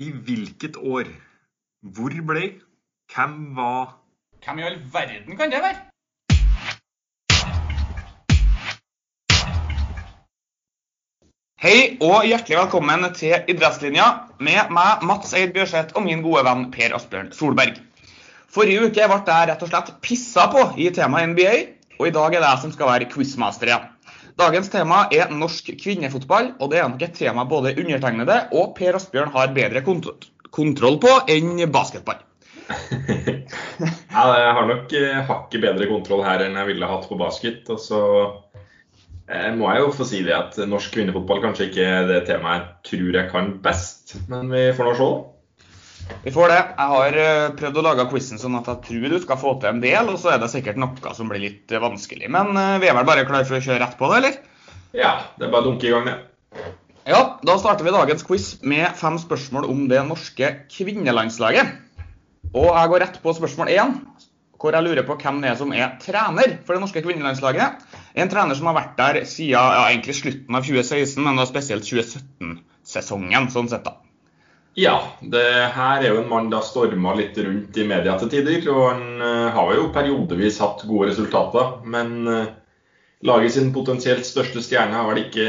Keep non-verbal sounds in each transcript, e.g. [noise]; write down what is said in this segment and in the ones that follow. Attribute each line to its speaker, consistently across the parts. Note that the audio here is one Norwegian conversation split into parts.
Speaker 1: I hvilket år? Hvor ble? Hvem var?
Speaker 2: Hvem i all verden kan det være?
Speaker 3: Hei og hjertelig velkommen til Idrettslinja med meg, Mats Eid Bjørseth og min gode venn Per Asbjørn Solberg. Forrige uke ble jeg rett og slett pissa på i temaet NBA, og i dag er det jeg som skal være quizmaster igjen. Dagens tema er norsk kvinnefotball, og det er nok et tema både undertegnede og Per Asbjørn har bedre kont kontroll på enn basketball. [laughs]
Speaker 4: ja, jeg har nok eh, hakket bedre kontroll her enn jeg ville hatt på basket. Og så eh, må jeg jo få si det at norsk kvinnefotball kanskje ikke det temaet jeg tror jeg kan best. Men vi får nå se.
Speaker 3: Vi får det. Jeg har eh, prøvd å lage quizen sånn at jeg tror du skal få til en del, og så er det sikkert noe som blir litt eh, vanskelig. Men eh, vi er vel bare klare for å kjøre rett på det, eller?
Speaker 4: Ja, det er bare å dunke i gang, det.
Speaker 3: Ja, da starter vi dagens quiz med fem spørsmål om det norske kvinnelandslaget. Og jeg går rett på spørsmål én, hvor jeg lurer på hvem det er som er trener for det norske kvinnelandslaget. En trener som har vært der siden ja, egentlig slutten av 2016, men da spesielt 2017-sesongen. sånn sett da.
Speaker 4: Ja, det her er jo en mann da storma litt rundt i media til tider. Og han uh, har jo periodevis hatt gode resultater. Men uh, laget sin potensielt største stjerne har vel ikke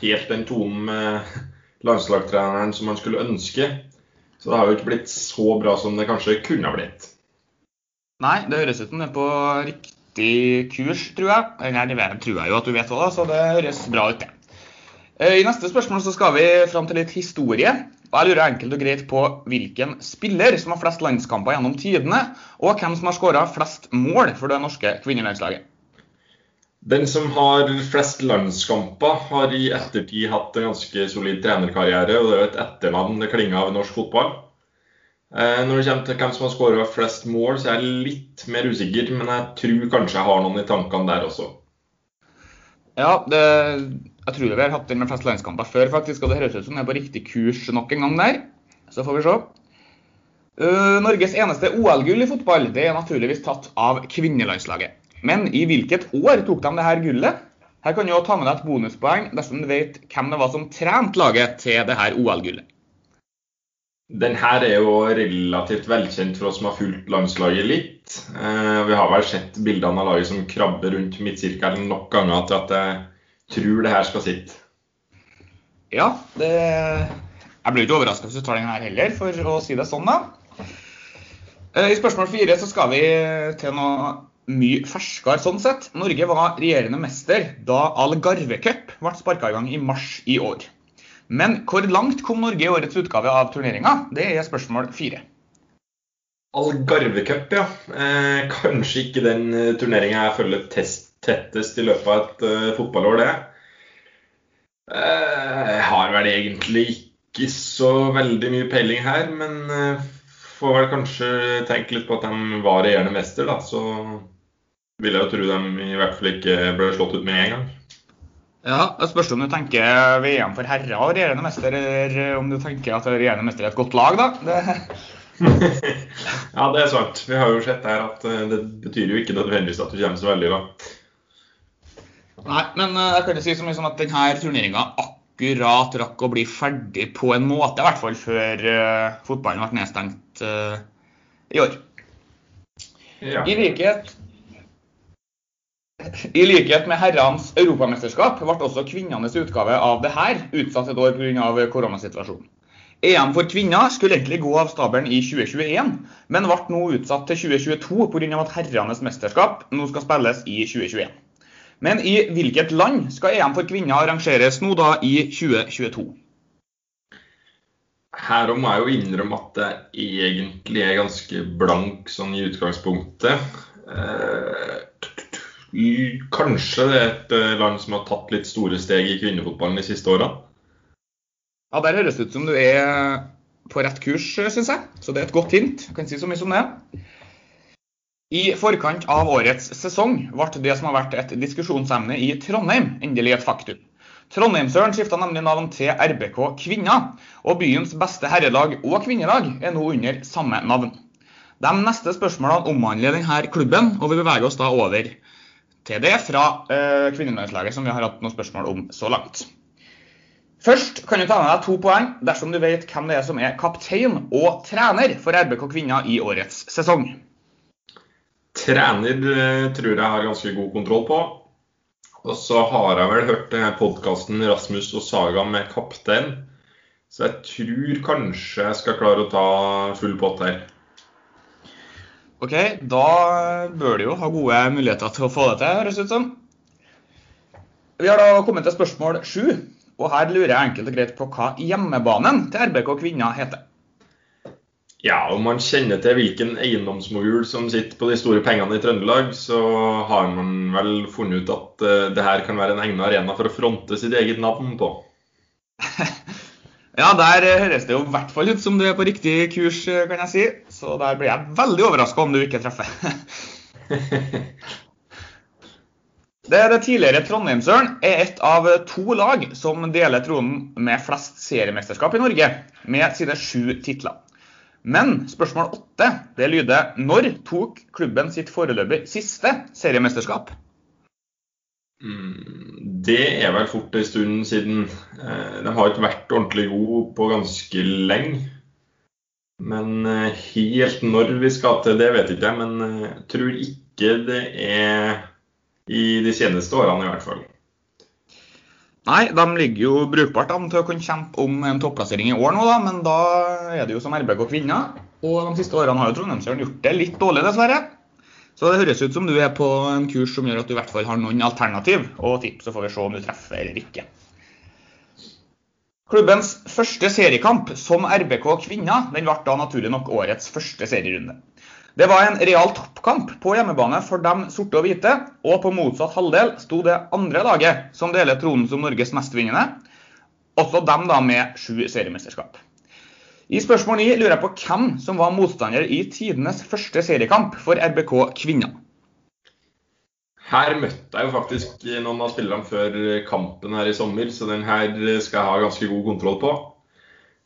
Speaker 4: helt den tonen med landslagstreneren som han skulle ønske. Så det har jo ikke blitt så bra som det kanskje kunne ha blitt.
Speaker 3: Nei, det høres ut som det er på riktig kurs, tror jeg. Eller tror jeg jo at du vet da, så det høres bra ut, det. Eh, I neste spørsmål så skal vi fram til litt historie. Og Jeg lurer enkelt og greit på hvilken spiller som har flest landskamper gjennom tidene, og hvem som har skåra flest mål for det norske kvinnelandslaget.
Speaker 4: Den som har flest landskamper, har i ettertid hatt en ganske solid trenerkarriere. og Det er jo et etternavn det klinger av i norsk fotball. Eh, når det kommer til hvem som har skåra flest mål, så er jeg litt mer usikker. Men jeg tror kanskje jeg har noen i tankene der også.
Speaker 3: Ja, det, jeg tror vi har hatt den med flest landskamper før, faktisk. Og det høres ut som den er på riktig kurs nok en gang der. Så får vi se. Uh, Norges eneste OL-gull i fotball det er naturligvis tatt av kvinnelandslaget. Men i hvilket år tok de det her gullet? Her kan du ta med deg et bonuspoeng dersom du vet hvem det var som trente laget til det her OL-gullet.
Speaker 4: Den her er jo relativt velkjent for oss som har fulgt landslaget litt. Eh, vi har vel sett bildene av laget som krabber rundt midtsirkelen nok ganger til at jeg tror det her skal sitte.
Speaker 3: Ja, det Jeg blir ikke overraska hvis du tar den her heller, for å si det sånn, da. I spørsmål fire så skal vi til noe mye ferskere sånn sett. Norge var regjerende mester da Algarve Cup ble sparka i gang i mars i år. Men hvor langt kom Norge i årets utgave av turneringa? Det er spørsmål fire.
Speaker 4: Algarve Cup, ja. Eh, kanskje ikke den uh, turneringa jeg følger test, tettest i løpet av et uh, fotballår, det. Eh, jeg har vel egentlig ikke så veldig mye peiling her, men uh, får vel kanskje tenke litt på at de var regjerende mester, da. Så vil jeg jo tro de i hvert fall ikke ble slått ut med en gang.
Speaker 3: Ja, Det spørs om du tenker VM for herrer og regjerende mester, eller om du tenker at regjerende mester er et godt lag, da. Det... [laughs]
Speaker 4: ja, det er sant. Vi har jo sett her at eh, det betyr jo ikke nødvendigvis at du kommer så veldig, da.
Speaker 3: Nei, men eh, jeg kan ikke si så mye som at denne turneringa akkurat rakk å bli ferdig på en måte, i hvert fall før uh, fotballen ble nedstengt uh, i år. Ja. I likhet i likhet med herrenes europamesterskap ble også kvinnenes utgave av det her utsatt et år pga. koronasituasjonen. EM for kvinner skulle egentlig gå av stabelen i 2021, men ble nå utsatt til 2022 pga. at herrenes mesterskap nå skal spilles i 2021. Men i hvilket land skal EM for kvinner arrangeres nå da i 2022?
Speaker 4: Her må jeg jo innrømme at det egentlig er ganske blank sånn i utgangspunktet. Eh, Kanskje det er et eh, land som har tatt litt store steg i kvinnefotballen de siste åra?
Speaker 3: Ja, der høres det ut som du er på rett kurs, syns jeg. Så det er et godt hint. Jeg kan si så mye som det. I forkant av årets sesong ble det som har vært et diskusjonsemne i Trondheim, endelig et faktum. Trondheimsøren skifta nemlig navn til RBK Kvinner, og byens beste herrelag og kvinnelag er nå under samme navn. De neste spørsmålene omhandler denne klubben, og vi beveger oss da over til det fra uh, kvinnelandslaget, som vi har hatt noen spørsmål om så langt. Først kan du ta med deg to poeng dersom du vet hvem det er som er kaptein og trener for RBK Kvinner i årets sesong.
Speaker 4: Trener eh, tror jeg har ganske god kontroll på. Og så har jeg vel hørt podkasten Rasmus og Saga med kaptein. Så jeg tror kanskje jeg skal klare å ta full pott her.
Speaker 3: Ok, da bør du jo ha gode muligheter til å få det til, høres ut som. Vi har da kommet til spørsmål sju, og her lurer jeg enkelt og greit på hva hjemmebanen til RBK Kvinner heter.
Speaker 4: Ja, om man kjenner til hvilken eiendomsmogul som sitter på de store pengene i Trøndelag, så har man vel funnet ut at uh, det her kan være en egnet arena for å fronte sitt eget navn på. [laughs]
Speaker 3: ja, der høres det jo i hvert fall ut som du er på riktig kurs, kan jeg si. Så der blir jeg veldig overraska om du ikke treffer. [laughs] Det, det tidligere Trondheimsøren er et av to lag som deler tronen med flest seriemesterskap i Norge, med sine sju titler. Men spørsmål åtte det lyder når tok klubben sitt foreløpig siste seriemesterskap?
Speaker 4: Mm, det er vel fort en stund siden. Eh, de har ikke vært ordentlig gode på ganske lenge. Men eh, helt når vi skal til det, vet jeg ikke. Men jeg eh, tror ikke det er i de seneste årene, i hvert fall.
Speaker 3: Nei, de ligger jo brukbart an til å kunne kjempe om en topplassering i år nå, da. Men da er det jo som RBK kvinner. Og de siste årene har jo Trondheimsjøren gjort det litt dårlig, dessverre. Så det høres ut som du er på en kurs som gjør at du i hvert fall har noen alternativ og tips, så får vi se om du treffer eller ikke. Klubbens første seriekamp som RBK kvinner den ble da naturlig nok årets første serierunde. Det var en real toppkamp på hjemmebane for dem sorte og hvite, og på motsatt halvdel sto det andre laget som deler tronen som Norges mestvinnende, også dem da med sju seriemesterskap. I spørsmål 9 lurer jeg på hvem som var motstander i tidenes første seriekamp for RBK kvinner.
Speaker 4: Her møtte jeg jo faktisk noen av spillerne før kampen her i sommer, så den her skal jeg ha ganske god kontroll på.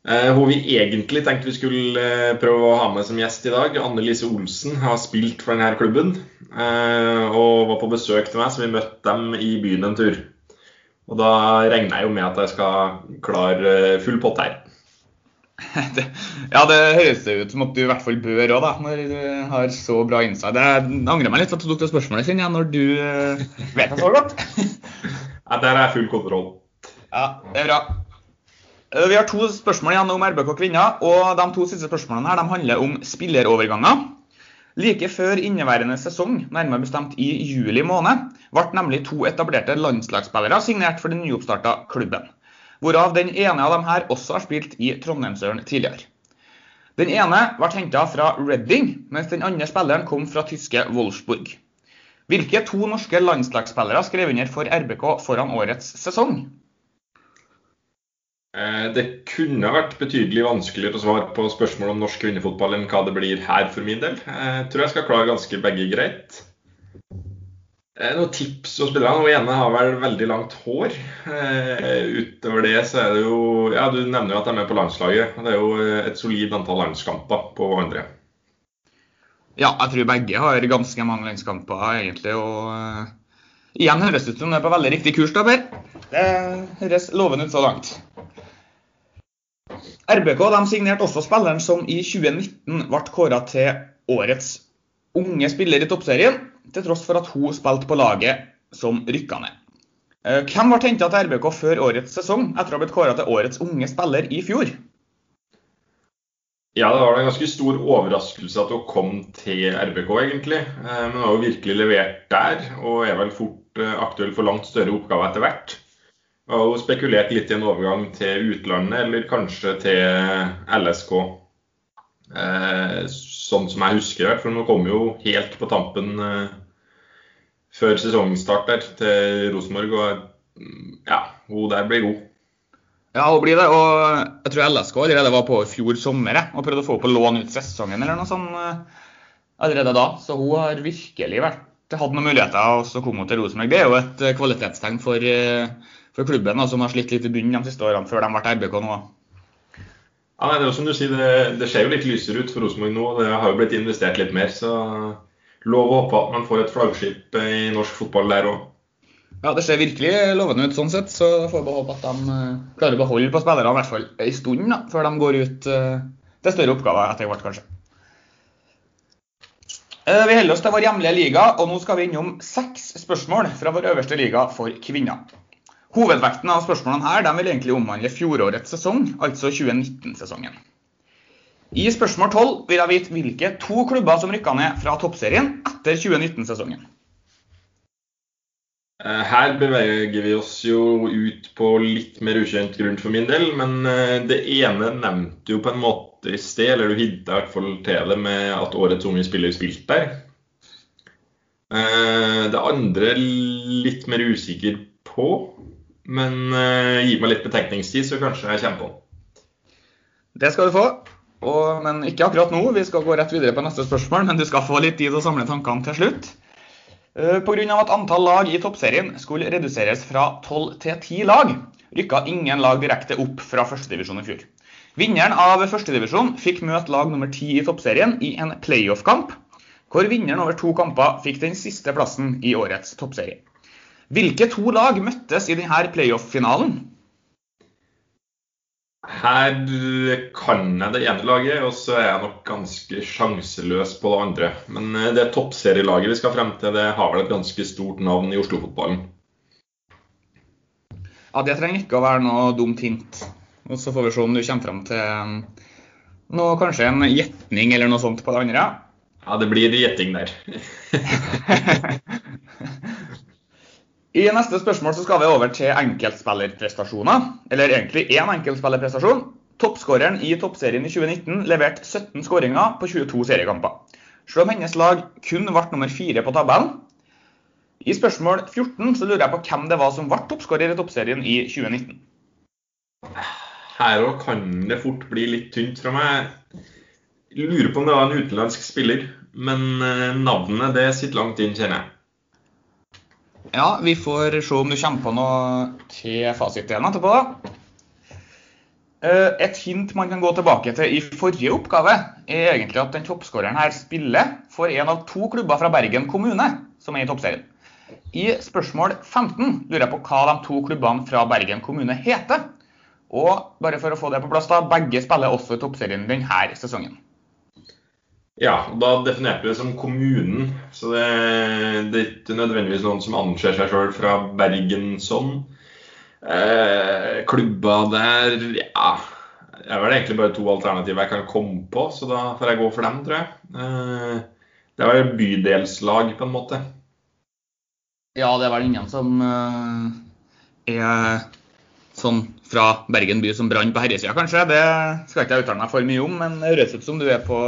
Speaker 4: Eh, hun vi egentlig tenkte vi skulle eh, prøve å ha med som gjest i dag, Anne Lise Olsen, har spilt for denne klubben. Eh, og var på besøk til meg, så vi møtte dem i byen en tur. Og da regner jeg jo med at jeg skal klare full pott her. [laughs]
Speaker 3: ja, det høres ut som at du i hvert fall bør òg, når du har så bra insight. Jeg angrer meg litt at du tok det spørsmålet, kjenner jeg, når du vet det så godt. [laughs]
Speaker 4: ja, der er full kontroll.
Speaker 3: Ja, det er bra. Eh, vi har to spørsmål igjen om RBK kvinner. og De to siste spørsmålene her, handler om spilleroverganger. Like før inneværende sesong, nærmere bestemt i juli måned, ble nemlig to etablerte landslagsspillere signert for den nyoppstarta klubben. Hvorav den ene av dem her også har spilt i Trondheimsøren tidligere. Den ene ble henta fra Reading, mens den andre spilleren kom fra tyske Wolfsburg. Hvilke to norske landslagsspillere skrev under for RBK foran årets sesong?
Speaker 4: Eh, det kunne vært betydelig vanskeligere å svare på spørsmål om norsk kvinnefotball enn hva det blir her for min del. Eh, jeg tror jeg skal klare ganske begge greit. Eh, noen tips å spille av. Den ene har vel veldig langt hår. Utover det så er det jo Ja, du nevner jo at de er med på landslaget. Det er jo et solid antall landskamper på andre.
Speaker 3: Ja, jeg tror begge har ganske mange landskamper, egentlig. Og igjen høres det ut som det er på veldig riktig kurs, da, Per. Det høres lovende ut så langt. RBK signerte også spilleren som i 2019 ble kåra til årets unge spiller i toppserien, til tross for at hun spilte på laget som rykka ned. Eh, hvem ble henta til RBK før årets sesong, etter å ha blitt kåra til årets unge spiller i fjor?
Speaker 4: Ja, det var en ganske stor overraskelse at hun kom til RBK, egentlig. Eh, men hun har jo virkelig levert der, og er vel fort eh, aktuell for langt større oppgaver etter hvert. Og har spekulert litt i en overgang til utlandet, eller kanskje til LSK. Eh, sånn som jeg husker det. For nå kom jo helt på tampen eh, før sesongstart der til Rosenborg. Og mm, ja, hun der blir god.
Speaker 3: Ja, hun blir det. Og jeg tror LSK allerede var på i fjor sommer og prøvde å få på lån ut sesongen eller noe sånt eh, allerede da. Så hun har virkelig vært, hatt noen muligheter, og så kom hun til Rosenborg. Det er jo et eh, kvalitetstegn for uh, for klubben, da, som har slitt litt i bunnen de siste årene før de ble RBK nå.
Speaker 4: Ja, det er som du sier, det, det ser jo litt lysere ut for Rosenborg nå. Det har jo blitt investert litt mer. Så lov å håpe at man får et flaggskip i norsk fotball der òg.
Speaker 3: Ja, det ser virkelig lovende ut sånn sett, så får vi bare håpe at de eh, klarer å beholde på spillerne i hvert fall en stund da, før de går ut eh, til større oppgaver etter hvert, kanskje. Eh, Vi holder oss til vår hjemlige liga, og nå skal vi innom seks spørsmål fra vår øverste liga for kvinner. Hovedvekten av spørsmålene her de vil egentlig omhandle fjorårets sesong, altså 2019-sesongen. I spørsmål 12 vil jeg vite hvilke to klubber som rykka ned fra toppserien etter 2019-sesongen.
Speaker 4: Eh, Her beveger vi oss jo ut på litt mer ukjent grunn for min del, men eh, det ene nevnte jo på en måte i sted, eller du hinta i hvert fall til det med at årets unge spiller spilte der. Eh, Det andre litt mer usikker på, men uh, gi meg litt betenkningstid, så kanskje jeg kommer på den.
Speaker 3: Det skal du få, og, men ikke akkurat nå. Vi skal gå rett videre på neste spørsmål, men du skal få litt tid til å samle tankene til slutt. Uh, Pga. at antall lag i toppserien skulle reduseres fra 12 til 10 lag, rykka ingen lag direkte opp fra førstedivisjon i fjor. Vinneren av førstedivisjon fikk møte lag nummer 10 i toppserien i en playoff-kamp, hvor vinneren over to kamper fikk den siste plassen i årets toppserie. Hvilke to lag møttes i denne playoff-finalen?
Speaker 4: Her kan jeg det ene laget, og så er jeg nok ganske sjanseløs på det andre. Men eh, det toppserielaget vi skal frem til, det har vel et ganske stort navn i Oslo-fotballen.
Speaker 3: Ja, Det trenger ikke å være noe dumt hint. Og Så får vi se om du kommer frem til um, noe, kanskje en gjetning eller noe sånt på det andre.
Speaker 4: Ja, det blir gjetting der. [laughs] [laughs]
Speaker 3: I neste spørsmål så skal vi over til enkeltspillerprestasjoner. Eller egentlig én enkeltspillerprestasjon. Toppskåreren i toppserien i 2019 leverte 17 skåringer på 22 seriekamper. Selv om hennes lag kun ble nummer fire på tabellen. I spørsmål 14 så lurer jeg på hvem det var som ble toppskårer i toppserien i 2019.
Speaker 4: Her òg kan det fort bli litt tynt fra meg. Jeg lurer på om det var en utenlandsk spiller, men eh, navnet det sitter langt inn, kjenner jeg.
Speaker 3: Ja, vi får se om du kommer på noe til fasiten etterpå. da. Eh, Et hint man kan gå tilbake til i forrige oppgave, er egentlig at den toppskåreren her spiller for en av to klubber fra Bergen kommune, som er i toppserien. I spørsmål 15 lurer jeg på hva de to klubbene fra Bergen kommune heter. Og bare for å få det på plass, da, begge spiller også i toppserien denne sesongen.
Speaker 4: Ja, og da definerte vi det som kommunen, så det, det er ikke nødvendigvis noen som anser seg sjøl fra Bergen sånn. Eh, klubber der Ja, det er vel egentlig bare to alternativer jeg kan komme på, så da får jeg gå for dem, tror jeg. Eh, det vel bydelslag, på en måte.
Speaker 3: Ja, det er vel ingen som eh, er sånn fra Bergen by som brann på herresida, kanskje. Det skal ikke jeg uttale meg for mye om, men det høres ut som du er på,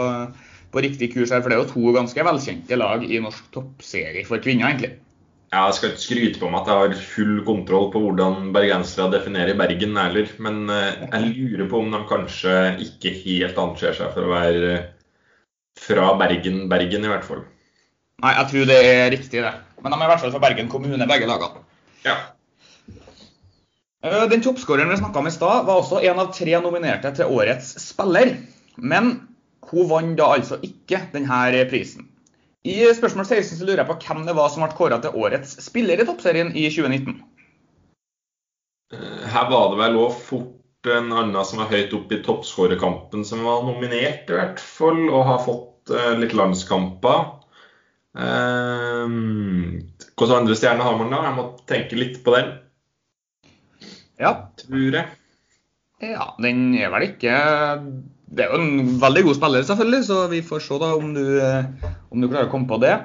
Speaker 3: på riktig kurs her. For det er jo to ganske velkjente lag i norsk toppserie for kvinner, egentlig.
Speaker 4: Ja, Jeg skal ikke skryte på meg at jeg har full kontroll på hvordan bergensere definerer Bergen heller, men eh, jeg lurer på om de kanskje ikke helt anser seg for å være fra Bergen, Bergen i hvert fall.
Speaker 3: Nei, jeg tror det er riktig, det. Men de er i hvert fall fra Bergen kommune, begge lagene.
Speaker 4: Ja.
Speaker 3: Eh, Den toppskåreren vi snakka om i stad, var også en av tre nominerte til årets spiller. Men hun vant da altså ikke denne prisen. I spørsmål 16 så lurer jeg på hvem det var som ble kåra til årets spiller i toppserien i 2019.
Speaker 4: Eh, Her var det vel òg fort en annen som var høyt oppe i toppskårerkampen, som var nominert i hvert fall, og har fått eh, litt landskamper. Eh, Hvilke andre stjerner har man da? Jeg må tenke litt på den,
Speaker 3: Ja,
Speaker 4: tror jeg.
Speaker 3: ja, den er vel ikke Det er jo en veldig god spiller, selvfølgelig, så vi får se da om du, eh, om du klarer å komme på det.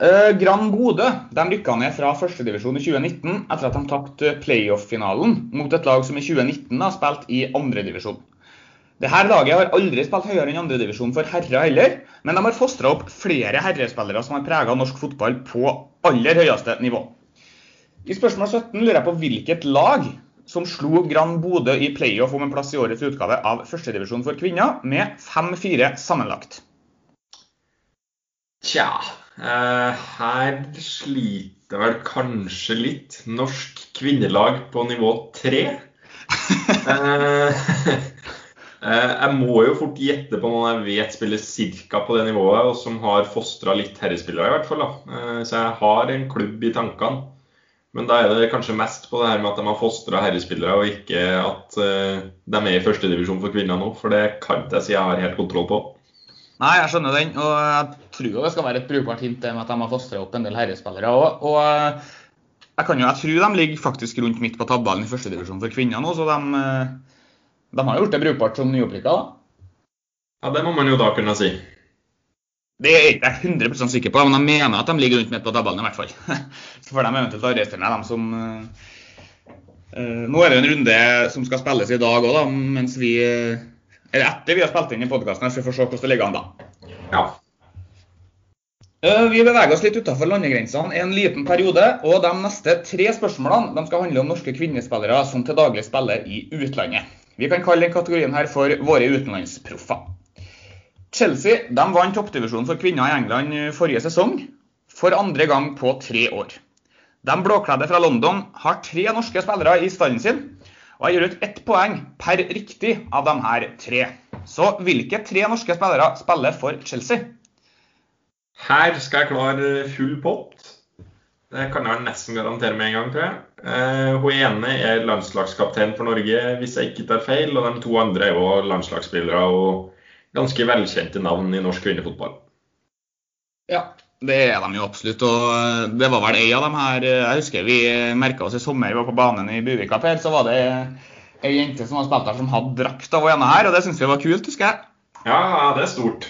Speaker 3: Uh, Gran Bodø de rykka ned fra førstedivisjon i 2019 etter at de tapte playoff-finalen mot et lag som i 2019 har spilt i andredivisjon. Dette laget har aldri spilt høyere enn andredivisjon for herrer heller, men de har fostra opp flere herrespillere som har prega norsk fotball på aller høyeste nivå. I spørsmål 17 lurer jeg på hvilket lag som slo Gran Bodø i playoff om en plass i årets utgave av førstedivisjon for kvinner, med 5-4 sammenlagt.
Speaker 4: Tja, eh, her sliter vel kanskje litt. Norsk kvinnelag på nivå tre. Eh, [laughs] Eh, Jeg må jo fort gjette på noen jeg vet spiller cirka på det nivået, og som har fostra litt herrespillere, i hvert fall. da. Eh, Så jeg har en klubb i tankene. Men da er det kanskje mest på det her med at de har fostra herrespillere, og ikke at eh, de er i førstedivisjon for kvinner nå. For det kan jeg si jeg har helt kontroll på.
Speaker 3: Nei, jeg skjønner den. Og jeg tror det skal være et brukbart hint med at de har fostra opp en del herrespillere òg. Og eh, jeg, kan jo, jeg tror de ligger faktisk rundt midt på tabellen i førstedivisjon for kvinner nå, så de, eh, de har gjort det brukbart som nyopprykka.
Speaker 4: Ja, Det må man jo da kunne si.
Speaker 3: Det er ikke jeg 100 sikker på, men jeg mener at de ligger rundt midt på tabellen i hvert fall. [laughs] Så får de eventuelt arrestere dem som eh, eh, Nå er det jo en runde som skal spilles i dag òg, da, mens vi eh, Eller etter vi har spilt inn i podkasten, så vi får se hvordan det ligger an da.
Speaker 4: Ja.
Speaker 3: Vi beveger oss litt utenfor landegrensene en liten periode, og de neste tre spørsmålene de skal handle om norske kvinnespillere som til daglig spiller i utlandet. Vi kan kalle den kategorien her for våre utenlandsproffer. Chelsea de vant toppdivisjonen for kvinner i England forrige sesong, for andre gang på tre år. De blåkledde fra London har tre norske spillere i stallen sin, og jeg gjør ut ett poeng per riktig av de her tre. Så hvilke tre norske spillere spiller for Chelsea?
Speaker 4: Her skal jeg klare full pott. Det kan jeg nesten garantere med en gang, tror jeg. Eh, Hun ene er landslagskaptein for Norge, hvis jeg ikke tar feil. Og de to andre er jo landslagsspillere og ganske velkjente navn i norsk kvinnefotball.
Speaker 3: Ja, det er de jo absolutt. Og eh, det var vel ei av dem her eh, Jeg husker vi merka oss i sommer, vi var på banen i Buvika, Per, så var det ei jente som har spilt der, som hadde drakt av henne her, og det syntes vi var kult, husker jeg.
Speaker 4: Ja, ja, det er stort.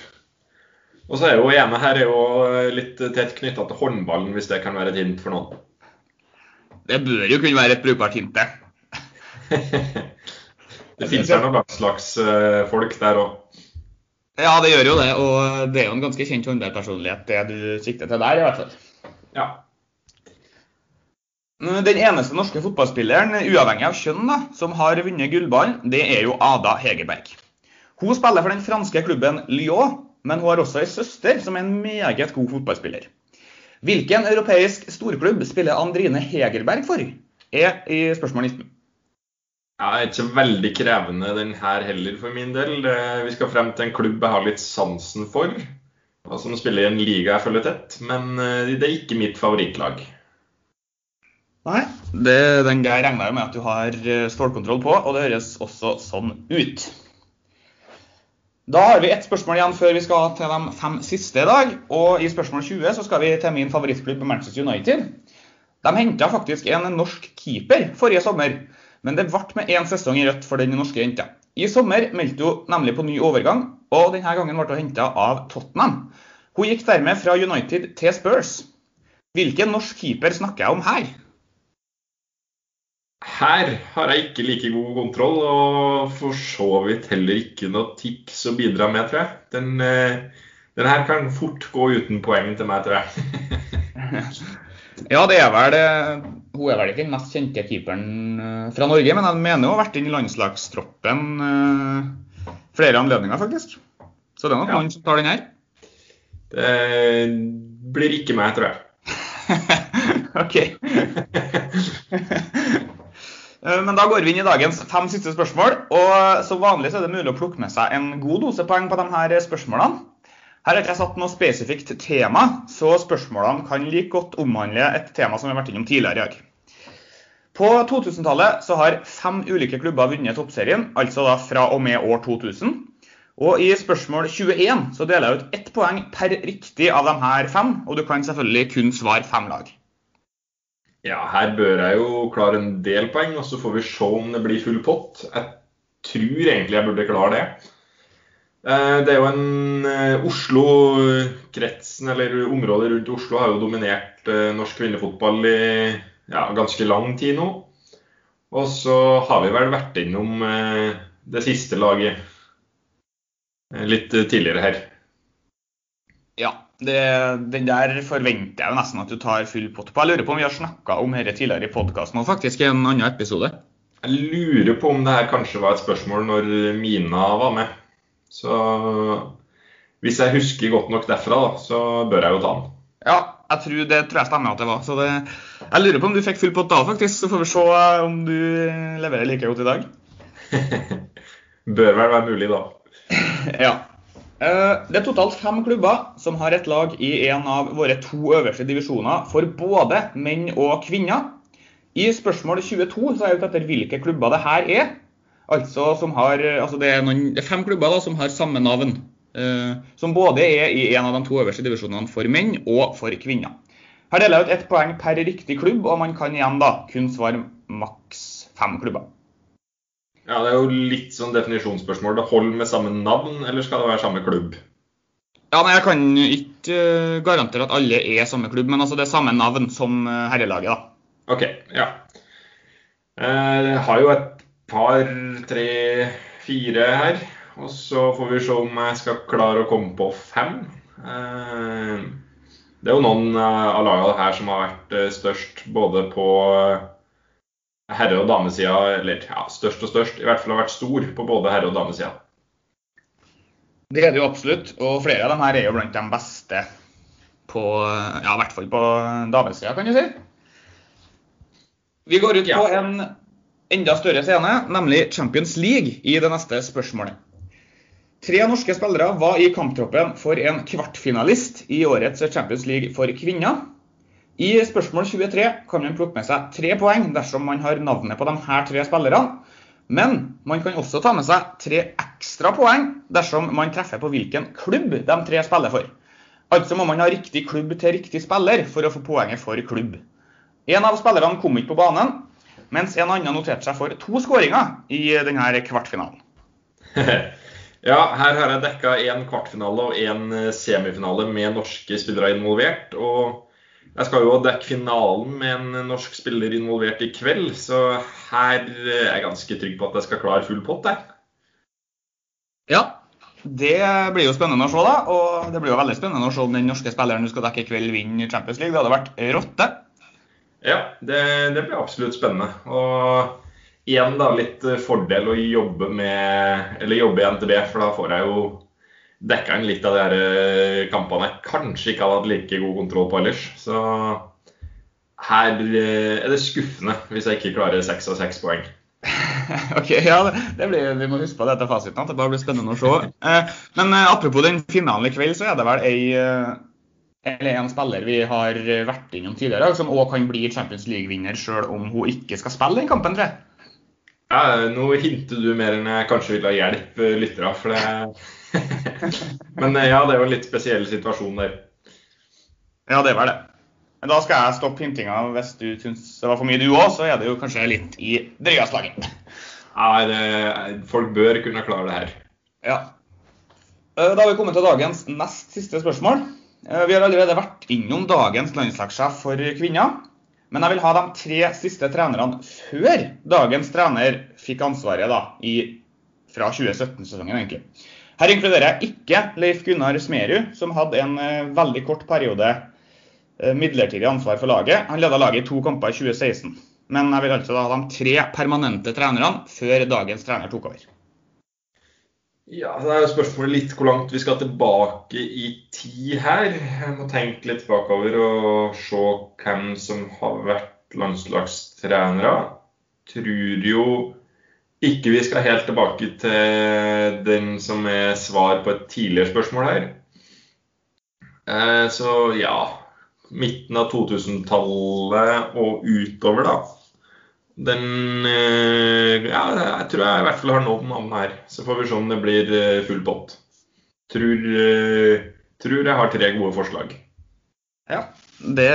Speaker 4: Og så er jo ene her er jo litt tett knytta til håndballen, hvis det kan være et hint for noen.
Speaker 3: Det bør jo kunne være et brukbart hint, det. [laughs]
Speaker 4: Det finnes vel noen slags folk der òg.
Speaker 3: Ja, det gjør jo det, og det er jo en ganske kjent håndballpersonlighet, det du sikter til der, i hvert fall.
Speaker 4: Ja.
Speaker 3: Den eneste norske fotballspilleren, uavhengig av kjønn, da, som har vunnet gullballen, det er jo Ada Hegerberg. Hun spiller for den franske klubben Lyon, men hun har også ei søster som er en meget god fotballspiller. Hvilken europeisk storklubb spiller Andrine Hegerberg for? Er i spørsmål 19.
Speaker 4: Ja, er ikke veldig krevende den her heller for min del. Vi skal frem til en klubb jeg har litt sansen for, og som spiller i en liga jeg følger tett. Men eh, det er ikke mitt favorittlag.
Speaker 3: Nei. Det, den der regner jeg med at du har eh, stålkontroll på, og det høres også sånn ut. Da har vi ett spørsmål igjen før vi skal til de fem siste i dag. Og i spørsmål 20 så skal vi til min favorittklubb Manchester United. De henta faktisk en norsk keeper forrige sommer, men det ble med én sesong i rødt for den norske jenta. I sommer meldte hun nemlig på ny overgang, og denne gangen ble hun henta av Tottenham. Hun gikk dermed fra United til Spurs. Hvilken norsk keeper snakker jeg om her?
Speaker 4: Her har jeg ikke like god kontroll, og for så vidt heller ikke noe tips å bidra med, tror jeg. Den, eh, den her kan fort gå uten poeng til meg, tror jeg. [laughs]
Speaker 3: Ja, det er vel eh, Hun er vel ikke den mest kjente keeperen eh, fra Norge, men jeg mener hun har vært inn i landslagstroppen eh, flere anledninger, faktisk. Så det er nok
Speaker 4: Ja.
Speaker 3: noen som tar den her.
Speaker 4: Det blir ikke meg, tror jeg. [laughs]
Speaker 3: OK. Eh, Men da går vi inn i dagens fem siste spørsmål. og Som vanlig så er det mulig å plukke med seg en god dose poeng på de her spørsmålene. Her har ikke jeg satt noe spesifikt tema, så spørsmålene kan like godt omhandle et tema som vi har vært innom tidligere i dag. På 2000-tallet så har fem ulike klubber vunnet toppserien, altså da fra og med år 2000. Og i spørsmål 21 så deler jeg ut ett poeng per riktig av de her fem, og du kan selvfølgelig kun svare fem lag.
Speaker 4: Ja, her bør jeg jo klare en del poeng, og så får vi se om det blir full pott. Jeg tror egentlig jeg burde klare det. Eh, Det er jo en eh, Oslo-kretsen, eller området rundt Oslo, har jo dominert eh, norsk kvinnefotball i ja, ganske lang tid nå. Og så har vi vel vært innom det siste laget litt tidligere her.
Speaker 3: Ja, det, den der forventer jeg jo nesten at du tar full pott på. Jeg lurer på om vi har snakka om dette tidligere i podkasten og faktisk i en annen episode.
Speaker 4: Jeg lurer på om det her kanskje var et spørsmål når Mina var med. Så hvis jeg husker godt nok derfra, da, så bør jeg jo ta den.
Speaker 3: Ja, jeg tror det tror jeg stemmer at det var. Så det, jeg lurer på om du fikk full pott da, faktisk. Så får vi se eh, om du leverer like godt i dag. [laughs]
Speaker 4: Bør vel være mulig, da. [laughs]
Speaker 3: Ja. Eh, Det er totalt fem klubber som har et lag i en av våre to øverste divisjoner for både menn og kvinner. I spørsmål 22 så er jeg ute etter hvilke klubber det her er. Altså, som har, altså det, er noen, det er fem klubber da, som har samme navn. eh, som både er i en av de to øverste divisjonene for menn og for kvinner. Her deler jeg ut ett poeng per riktig klubb, og man kan igjen da kun svare maks fem klubber.
Speaker 4: Ja, Det er jo litt sånn definisjonsspørsmål. Det holder med samme navn, eller skal det være samme klubb?
Speaker 3: Ja, nei, Jeg kan ikke eh, garantere at alle er samme klubb, men altså det er samme navn som eh, herrelaget. da.
Speaker 4: OK, ja. Eh, Jeg har jo et par, tre, fire her. Og så får vi se om jeg skal klare å komme på fem. Eh, Det er jo noen eh, av lagene her som har vært eh, størst både på herre- og damesida, eller ja, størst og størst. I hvert fall har vært stor på både herre- og damesida.
Speaker 3: Det er det jo absolutt, og flere av dem her er jo blant de beste på Ja, i hvert fall på damesida, kan du si. Vi går ut på en enda større scene, nemlig Champions League, i det neste spørsmålet. Tre norske spillere var i kamptroppen for en kvartfinalist i årets Champions League for kvinner. I spørsmål 23 kan man plukke med seg tre poeng dersom man har navnet på de her tre spillerne. Men man kan også ta med seg tre ekstra poeng dersom man treffer på hvilken klubb de tre spiller for. Altså må man ha riktig klubb til riktig spiller for å få poenget for klubb. En av spillerne kom ikke på banen, mens en annen noterte seg for to skåringer i denne kvartfinalen. [laughs]
Speaker 4: Ja, her har jeg dekka én kvartfinale og én semifinale med norske spillere involvert. Og jeg skal jo dekke finalen med en norsk spiller involvert i kveld, så her er jeg ganske trygg på at jeg skal klare full pott. jeg.
Speaker 3: Ja, det blir jo spennende å se, da. Og det blir jo veldig spennende å se om den norske spilleren du skal dekke i kveld, vinner Champions League. Det hadde vært råtte.
Speaker 4: Ja, det, det blir absolutt spennende. Og igjen da litt fordel å jobbe med Eller jobbe i NTB, for da får jeg jo dekka inn litt av de her kampene jeg kanskje ikke hadde hatt like god kontroll på ellers. Så her er det skuffende hvis jeg ikke klarer seks av seks poeng. [laughs]
Speaker 3: ok, ja, blir, Vi må huske på dette fasiten, at det bare blir spennende å se. Eh, men eh, apropos den finalen i kveld, så er det vel ei, eh, eller en spiller vi har vært innom tidligere, som òg kan bli Champions League-vinner sjøl om hun ikke skal spille den kampen, tror jeg.
Speaker 4: Ja, nå hinter du mer enn jeg kanskje ville ha hjelp eh, lyttere, for det [laughs] Men eh, ja, det er jo en litt spesiell situasjon der.
Speaker 3: Ja, det vel det. Men da skal jeg stoppe hintinga. Hvis du syns det var for mye du òg, så er det jo kanskje litt i drøyest laget.
Speaker 4: Ja, det, folk bør kunne klare det her.
Speaker 3: Ja. Eh, Da har vi kommet til dagens nest siste spørsmål. Eh, Vi har allerede vært innom dagens landslagssjef for kvinner. Men jeg vil ha de tre siste trenerne før dagens trener fikk ansvaret da, i, fra 2017-sesongen. egentlig. Her inkluderer jeg ikke Leif Gunnar Smerud, som hadde en eh, veldig kort periode eh, midlertidig ansvar for laget. Han leda laget i to kamper i 2016. Men jeg vil altså ha de tre permanente trenerne før dagens trener tok over.
Speaker 4: Ja, Det er jo spørsmålet litt hvor langt vi skal tilbake i tid her. Jeg må tenke litt bakover og se hvem som har vært landslagstrenere. Tror jo ikke vi skal helt tilbake til den som er svar på et tidligere spørsmål her. Eh, Så ja Midten av 2000-tallet og utover, da. Den eh, Ja, jeg tror jeg i hvert fall har nådd navnet her. Så får vi se om det blir eh, full pott. Tror, eh, tror jeg har tre gode forslag.
Speaker 3: Ja, det,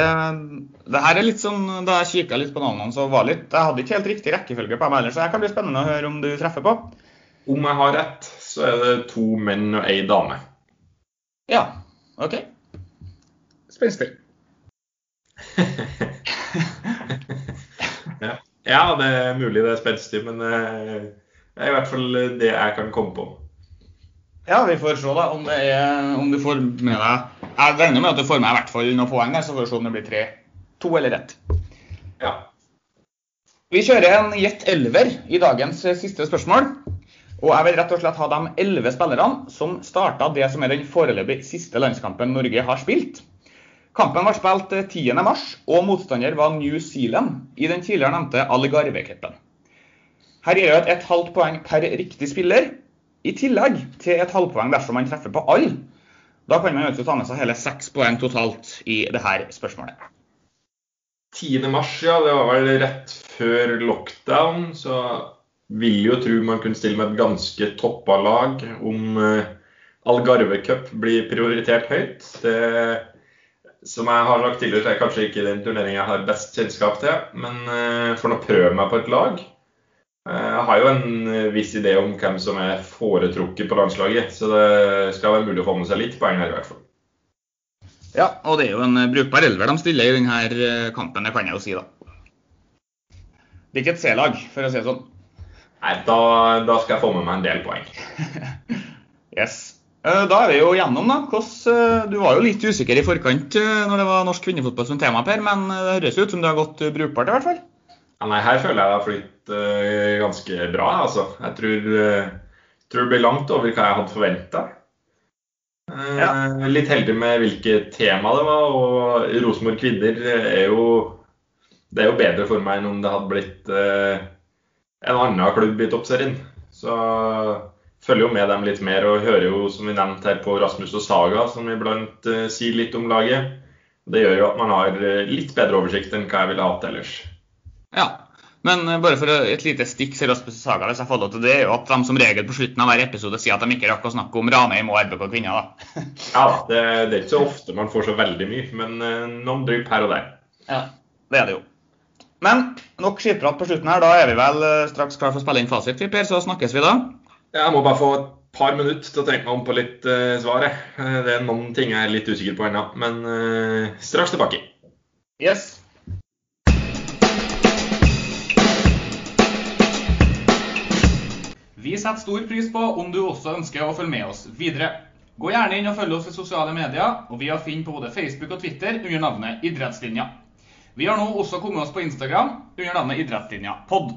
Speaker 3: det her er litt sånn, Da jeg kikka litt på navnene, så var litt, jeg hadde ikke helt riktig rekkefølge på dem heller, så det kan bli spennende å høre om du treffer på.
Speaker 4: Om jeg har rett, så er det to menn og ei dame.
Speaker 3: Ja, OK. Spenstig. [laughs] [laughs]
Speaker 4: ja. Ja, det er mulig det er spenstig, men eh, det er i hvert fall det jeg kan komme på.
Speaker 3: Ja, vi får se da om, det er, om du får med deg Jeg regner med at du får med i hvert fall noen poeng der, så får vi se om det blir tre, to eller ett.
Speaker 4: Ja.
Speaker 3: Vi kjører en gjett elver i dagens eh, siste spørsmål. Og jeg vil rett og slett ha de elleve spillerne som starta det som er den foreløpig siste landskampen Norge har spilt. Kampen var spilt 10.3, og motstander var New Zealand i den tidligere nevnte Algarve-cupen. Her gir det et, halvt poeng per riktig spiller, I tillegg til et halvpoeng dersom man treffer på alle. Da kan man altså ta med seg hele seks poeng totalt i dette spørsmålet.
Speaker 4: 10. mars, ja, det var vel rett før lockdown, så vil jo tro man kunne stille med et ganske toppa lag om uh, Algarve Cup blir prioritert høyt. Det, som jeg har sagt tidligere, så er kanskje ikke den turneringen jeg har best kjennskap til, men uh, får nå prøve meg på et lag. Uh, jeg har jo en viss idé om hvem som er foretrukket på landslaget, så det skal være mulig å få med seg litt poeng her i hvert fall.
Speaker 3: Ja, og det er jo en brukbar elver de stiller i denne kampen, det kan jeg jo si, da. Det er ikke et C-lag, for å si det sånn.
Speaker 4: Nei, da, da, skal jeg få med meg en del poeng. [laughs]
Speaker 3: yes. Da er vi jo gjennom, da. Hvordan, du var jo litt usikker i forkant når det var norsk kvinnefotball som tema, Per, men det høres ut som det har gått brukbart i hvert fall?
Speaker 4: Ja, nei, her føler jeg det har flytt uh, ganske bra, altså. Jeg tror, uh, tror, det blir langt over hva jeg hadde forventa. Uh, ja. Litt heldig med hvilket tema det var, og Rosenborg kvinner er jo Det er jo bedre for meg enn om det hadde blitt en annen klubb i Toppserien. Så følger jo med dem litt mer og hører jo, som vi nevnte her, på Rasmus og Saga, som iblant uh, sier litt om laget. Det gjør jo at man har litt bedre oversikt enn hva jeg ville hatt ellers.
Speaker 3: Ja, men bare for et lite stikk til Rasmus og Saga, hvis jeg får lov til det, er jo at de som regel på slutten av hver episode sier at de ikke rakk å snakke om Ranheim og RBK kvinner. da. [laughs] [laughs]
Speaker 4: ja, det, det, er ikke så ofte man får så veldig mye, men noen drypp her og der.
Speaker 3: Ja, det er det jo. Men nok skitprat på slutten her. Da er vi vel straks klar for å spille inn fasit, Per, så snakkes vi da.
Speaker 4: Jeg må bare få et par minutter til å tenke meg om på litt uh, svar. Det er noen ting jeg er litt usikker på ennå, men uh, straks tilbake.
Speaker 3: Yes.
Speaker 2: Vi setter stor pris på om du også ønsker å følge med oss videre. Gå gjerne inn og følg oss i sosiale medier, og vi har funnet på både Facebook og Twitter under navnet Idrettslinja. Vi har nå også kommet oss på Instagram under navnet Idrettslinja pod.